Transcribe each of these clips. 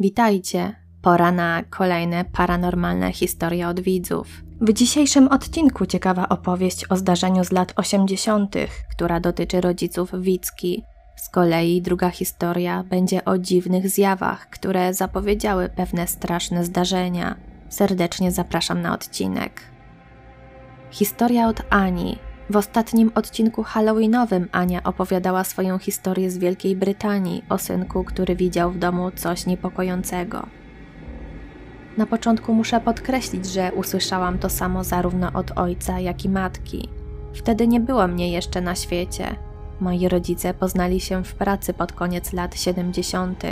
Witajcie. Pora na kolejne paranormalne historie od widzów. W dzisiejszym odcinku ciekawa opowieść o zdarzeniu z lat 80., która dotyczy rodziców Wicki. Z kolei druga historia będzie o dziwnych zjawach, które zapowiedziały pewne straszne zdarzenia. Serdecznie zapraszam na odcinek. Historia od Ani. W ostatnim odcinku Halloweenowym Ania opowiadała swoją historię z Wielkiej Brytanii o synku, który widział w domu coś niepokojącego. Na początku muszę podkreślić, że usłyszałam to samo zarówno od ojca, jak i matki. Wtedy nie było mnie jeszcze na świecie. Moi rodzice poznali się w pracy pod koniec lat 70.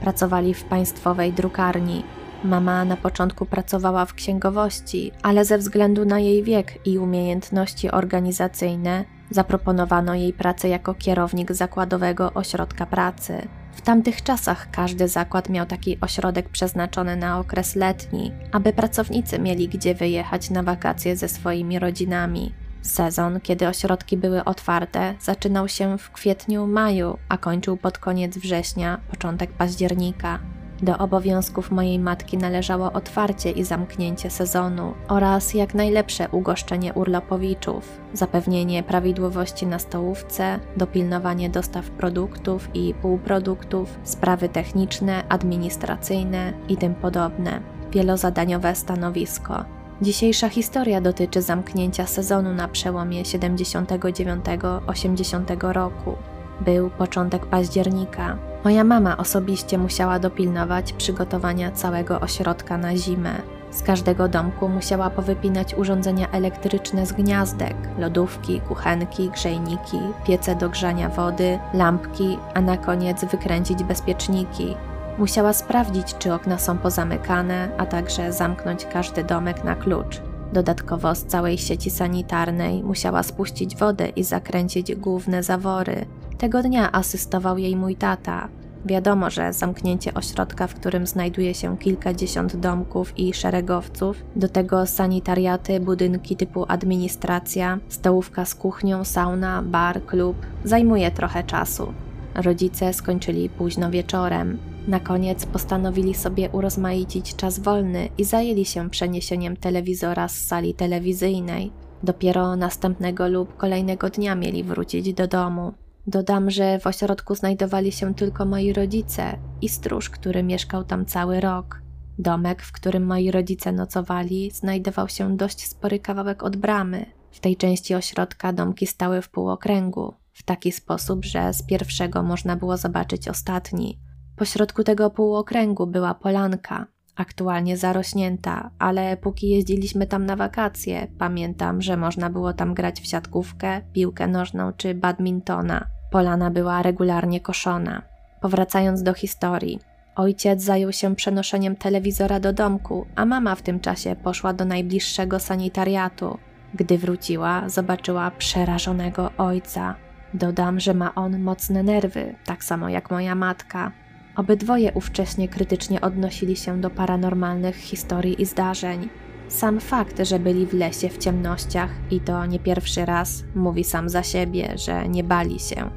Pracowali w państwowej drukarni. Mama na początku pracowała w księgowości, ale ze względu na jej wiek i umiejętności organizacyjne zaproponowano jej pracę jako kierownik zakładowego ośrodka pracy. W tamtych czasach każdy zakład miał taki ośrodek przeznaczony na okres letni, aby pracownicy mieli gdzie wyjechać na wakacje ze swoimi rodzinami. Sezon, kiedy ośrodki były otwarte, zaczynał się w kwietniu, maju, a kończył pod koniec września, początek października. Do obowiązków mojej matki należało otwarcie i zamknięcie sezonu oraz jak najlepsze ugoszczenie urlopowiczów, zapewnienie prawidłowości na stołówce, dopilnowanie dostaw produktów i półproduktów, sprawy techniczne, administracyjne i tym podobne. Wielozadaniowe stanowisko. Dzisiejsza historia dotyczy zamknięcia sezonu na przełomie 79-80 roku. Był początek października. Moja mama osobiście musiała dopilnować przygotowania całego ośrodka na zimę. Z każdego domku musiała powypinać urządzenia elektryczne z gniazdek, lodówki, kuchenki, grzejniki, piece do grzania wody, lampki, a na koniec wykręcić bezpieczniki. Musiała sprawdzić, czy okna są pozamykane, a także zamknąć każdy domek na klucz. Dodatkowo z całej sieci sanitarnej musiała spuścić wodę i zakręcić główne zawory. Tego dnia asystował jej mój tata. Wiadomo, że zamknięcie ośrodka, w którym znajduje się kilkadziesiąt domków i szeregowców, do tego sanitariaty, budynki typu administracja, stołówka z kuchnią, sauna, bar, klub, zajmuje trochę czasu. Rodzice skończyli późno wieczorem. Na koniec postanowili sobie urozmaicić czas wolny i zajęli się przeniesieniem telewizora z sali telewizyjnej. Dopiero następnego lub kolejnego dnia mieli wrócić do domu. Dodam, że w ośrodku znajdowali się tylko moi rodzice i stróż, który mieszkał tam cały rok. Domek, w którym moi rodzice nocowali, znajdował się dość spory kawałek od bramy. W tej części ośrodka domki stały w półokręgu, w taki sposób, że z pierwszego można było zobaczyć ostatni. Pośrodku tego półokręgu była polanka, aktualnie zarośnięta, ale póki jeździliśmy tam na wakacje, pamiętam, że można było tam grać w siatkówkę, piłkę nożną czy badmintona. Polana była regularnie koszona. Powracając do historii, ojciec zajął się przenoszeniem telewizora do domku, a mama w tym czasie poszła do najbliższego sanitariatu. Gdy wróciła, zobaczyła przerażonego ojca. Dodam, że ma on mocne nerwy, tak samo jak moja matka. Obydwoje ówcześnie krytycznie odnosili się do paranormalnych historii i zdarzeń. Sam fakt, że byli w lesie w ciemnościach i to nie pierwszy raz, mówi sam za siebie, że nie bali się.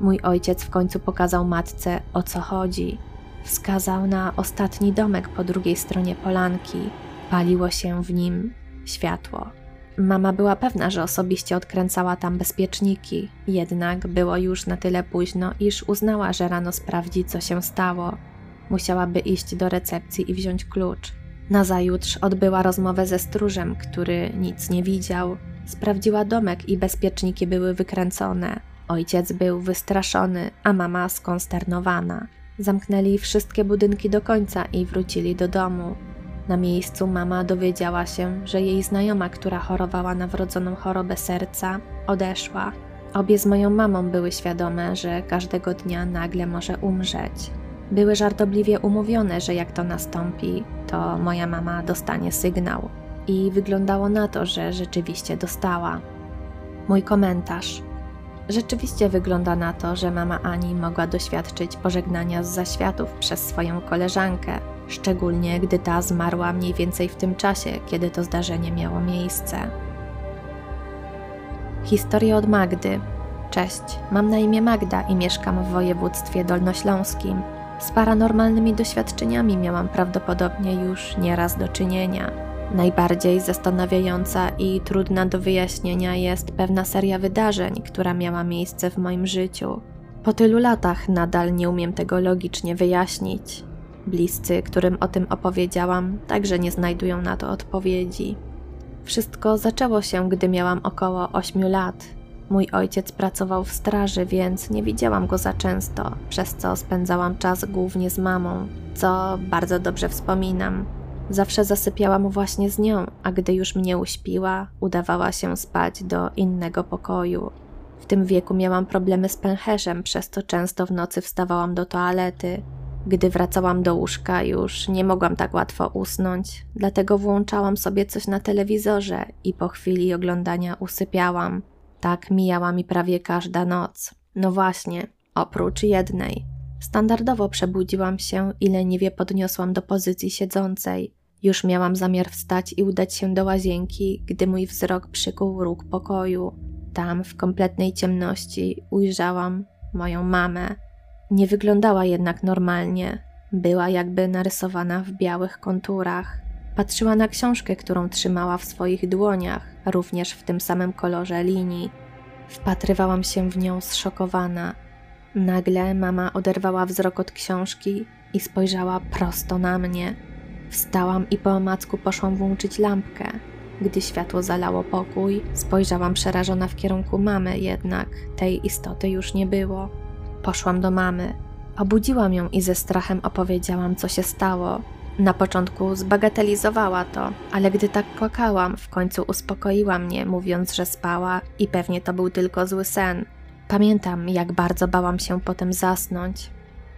Mój ojciec w końcu pokazał matce o co chodzi. Wskazał na ostatni domek po drugiej stronie polanki. Paliło się w nim światło. Mama była pewna, że osobiście odkręcała tam bezpieczniki, jednak było już na tyle późno, iż uznała, że rano sprawdzi, co się stało. Musiałaby iść do recepcji i wziąć klucz. Nazajutrz odbyła rozmowę ze stróżem, który nic nie widział. Sprawdziła domek i bezpieczniki były wykręcone. Ojciec był wystraszony, a mama skonsternowana. Zamknęli wszystkie budynki do końca i wrócili do domu. Na miejscu mama dowiedziała się, że jej znajoma, która chorowała na wrodzoną chorobę serca, odeszła. Obie z moją mamą były świadome, że każdego dnia nagle może umrzeć. Były żartobliwie umówione, że jak to nastąpi, to moja mama dostanie sygnał. I wyglądało na to, że rzeczywiście dostała. Mój komentarz. Rzeczywiście wygląda na to, że mama Ani mogła doświadczyć pożegnania z zaświatów przez swoją koleżankę, szczególnie gdy ta zmarła mniej więcej w tym czasie, kiedy to zdarzenie miało miejsce. Historia od Magdy. Cześć, mam na imię Magda i mieszkam w województwie dolnośląskim. Z paranormalnymi doświadczeniami miałam prawdopodobnie już nieraz do czynienia. Najbardziej zastanawiająca i trudna do wyjaśnienia jest pewna seria wydarzeń, która miała miejsce w moim życiu. Po tylu latach nadal nie umiem tego logicznie wyjaśnić. Bliscy, którym o tym opowiedziałam, także nie znajdują na to odpowiedzi. Wszystko zaczęło się, gdy miałam około 8 lat. Mój ojciec pracował w straży, więc nie widziałam go za często, przez co spędzałam czas głównie z mamą, co bardzo dobrze wspominam. Zawsze zasypiałam właśnie z nią, a gdy już mnie uśpiła, udawała się spać do innego pokoju. W tym wieku miałam problemy z pęcherzem, przez co często w nocy wstawałam do toalety. Gdy wracałam do łóżka, już nie mogłam tak łatwo usnąć, dlatego włączałam sobie coś na telewizorze i po chwili oglądania usypiałam. Tak mijała mi prawie każda noc. No właśnie, oprócz jednej. Standardowo przebudziłam się i leniwie podniosłam do pozycji siedzącej. Już miałam zamiar wstać i udać się do łazienki, gdy mój wzrok przykuł róg pokoju. Tam, w kompletnej ciemności, ujrzałam moją mamę. Nie wyglądała jednak normalnie. Była jakby narysowana w białych konturach. Patrzyła na książkę, którą trzymała w swoich dłoniach, również w tym samym kolorze linii. Wpatrywałam się w nią zszokowana. Nagle mama oderwała wzrok od książki i spojrzała prosto na mnie. Wstałam i po omacku poszłam włączyć lampkę. Gdy światło zalało pokój, spojrzałam przerażona w kierunku mamy, jednak tej istoty już nie było. Poszłam do mamy. Obudziłam ją i ze strachem opowiedziałam, co się stało. Na początku zbagatelizowała to, ale gdy tak płakałam, w końcu uspokoiła mnie, mówiąc, że spała i pewnie to był tylko zły sen. Pamiętam, jak bardzo bałam się potem zasnąć.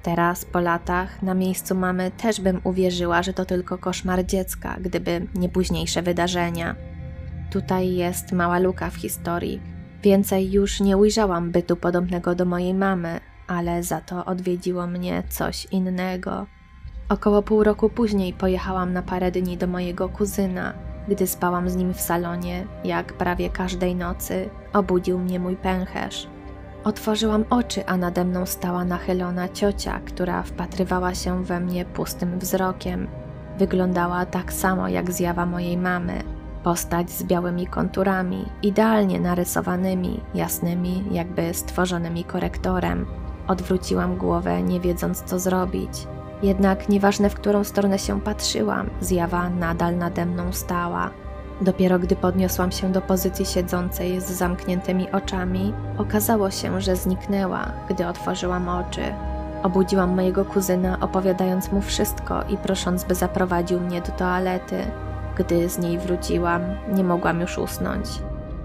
Teraz, po latach, na miejscu mamy też bym uwierzyła, że to tylko koszmar dziecka, gdyby nie późniejsze wydarzenia. Tutaj jest mała luka w historii. Więcej już nie ujrzałam bytu podobnego do mojej mamy, ale za to odwiedziło mnie coś innego. Około pół roku później pojechałam na parę dni do mojego kuzyna. Gdy spałam z nim w salonie, jak prawie każdej nocy, obudził mnie mój pęcherz. Otworzyłam oczy, a nade mną stała nachylona ciocia, która wpatrywała się we mnie pustym wzrokiem. Wyglądała tak samo jak zjawa mojej mamy. Postać z białymi konturami, idealnie narysowanymi, jasnymi, jakby stworzonymi korektorem. Odwróciłam głowę, nie wiedząc co zrobić. Jednak nieważne w którą stronę się patrzyłam, zjawa nadal nade mną stała. Dopiero gdy podniosłam się do pozycji siedzącej z zamkniętymi oczami, okazało się, że zniknęła, gdy otworzyłam oczy. Obudziłam mojego kuzyna, opowiadając mu wszystko i prosząc, by zaprowadził mnie do toalety. Gdy z niej wróciłam, nie mogłam już usnąć.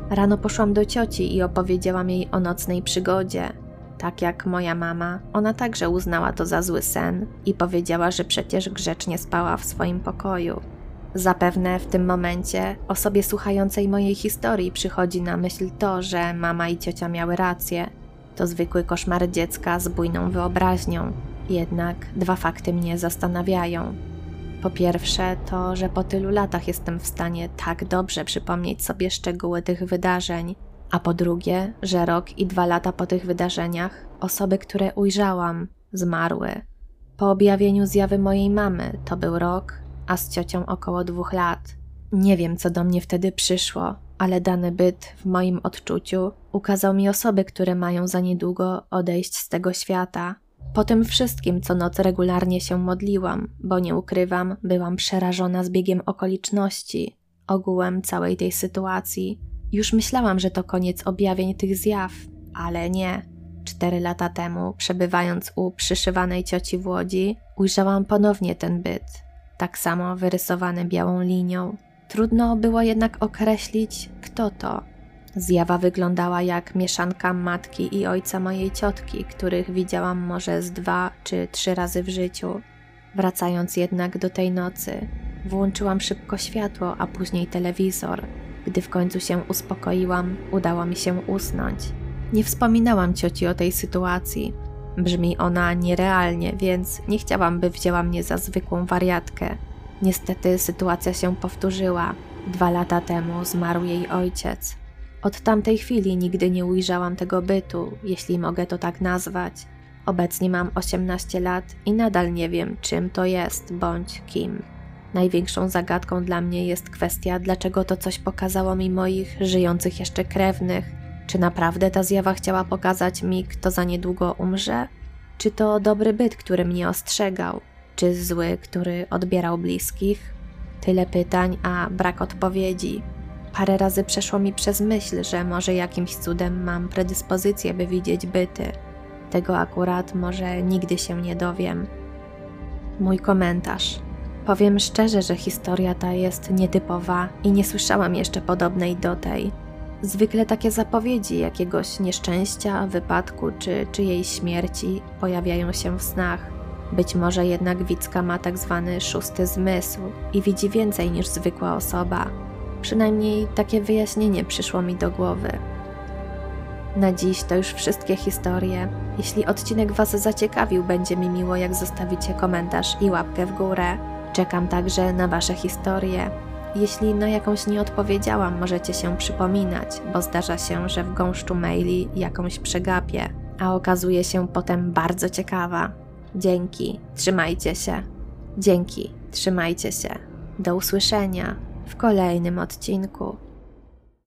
Rano poszłam do cioci i opowiedziałam jej o nocnej przygodzie. Tak jak moja mama, ona także uznała to za zły sen i powiedziała, że przecież grzecznie spała w swoim pokoju. Zapewne w tym momencie osobie słuchającej mojej historii przychodzi na myśl to, że mama i ciocia miały rację. To zwykły koszmar dziecka z bujną wyobraźnią. Jednak dwa fakty mnie zastanawiają. Po pierwsze, to, że po tylu latach jestem w stanie tak dobrze przypomnieć sobie szczegóły tych wydarzeń, a po drugie, że rok i dwa lata po tych wydarzeniach osoby, które ujrzałam, zmarły. Po objawieniu zjawy mojej mamy to był rok, a z ciocią około dwóch lat. Nie wiem, co do mnie wtedy przyszło, ale dany byt w moim odczuciu ukazał mi osoby, które mają za niedługo odejść z tego świata. Po tym wszystkim, co noc regularnie się modliłam, bo nie ukrywam, byłam przerażona zbiegiem okoliczności, ogółem całej tej sytuacji. Już myślałam, że to koniec objawień tych zjaw, ale nie. Cztery lata temu, przebywając u przyszywanej cioci w Łodzi, ujrzałam ponownie ten byt, tak samo wyrysowany białą linią. Trudno było jednak określić, kto to. Zjawa wyglądała jak mieszanka matki i ojca mojej ciotki, których widziałam może z dwa czy trzy razy w życiu. Wracając jednak do tej nocy, włączyłam szybko światło, a później telewizor. Gdy w końcu się uspokoiłam, udało mi się usnąć. Nie wspominałam cioci o tej sytuacji. Brzmi ona nierealnie, więc nie chciałam, by wzięła mnie za zwykłą wariatkę. Niestety sytuacja się powtórzyła. Dwa lata temu zmarł jej ojciec. Od tamtej chwili nigdy nie ujrzałam tego bytu, jeśli mogę to tak nazwać. Obecnie mam 18 lat i nadal nie wiem, czym to jest bądź kim. Największą zagadką dla mnie jest kwestia, dlaczego to coś pokazało mi moich żyjących jeszcze krewnych. Czy naprawdę ta zjawa chciała pokazać mi, kto za niedługo umrze? Czy to dobry byt, który mnie ostrzegał? Czy zły, który odbierał bliskich? Tyle pytań, a brak odpowiedzi. Parę razy przeszło mi przez myśl, że może jakimś cudem mam predyspozycję, by widzieć byty. Tego akurat może nigdy się nie dowiem. Mój komentarz. Powiem szczerze, że historia ta jest nietypowa i nie słyszałam jeszcze podobnej do tej. Zwykle takie zapowiedzi jakiegoś nieszczęścia, wypadku czy czyjejś śmierci pojawiają się w snach. Być może jednak Wicka ma tak zwany szósty zmysł i widzi więcej niż zwykła osoba. Przynajmniej takie wyjaśnienie przyszło mi do głowy. Na dziś to już wszystkie historie. Jeśli odcinek Was zaciekawił, będzie mi miło, jak zostawicie komentarz i łapkę w górę. Czekam także na Wasze historie. Jeśli na jakąś nie odpowiedziałam, możecie się przypominać, bo zdarza się, że w gąszczu maili jakąś przegapię, a okazuje się potem bardzo ciekawa. Dzięki, trzymajcie się. Dzięki, trzymajcie się. Do usłyszenia w kolejnym odcinku.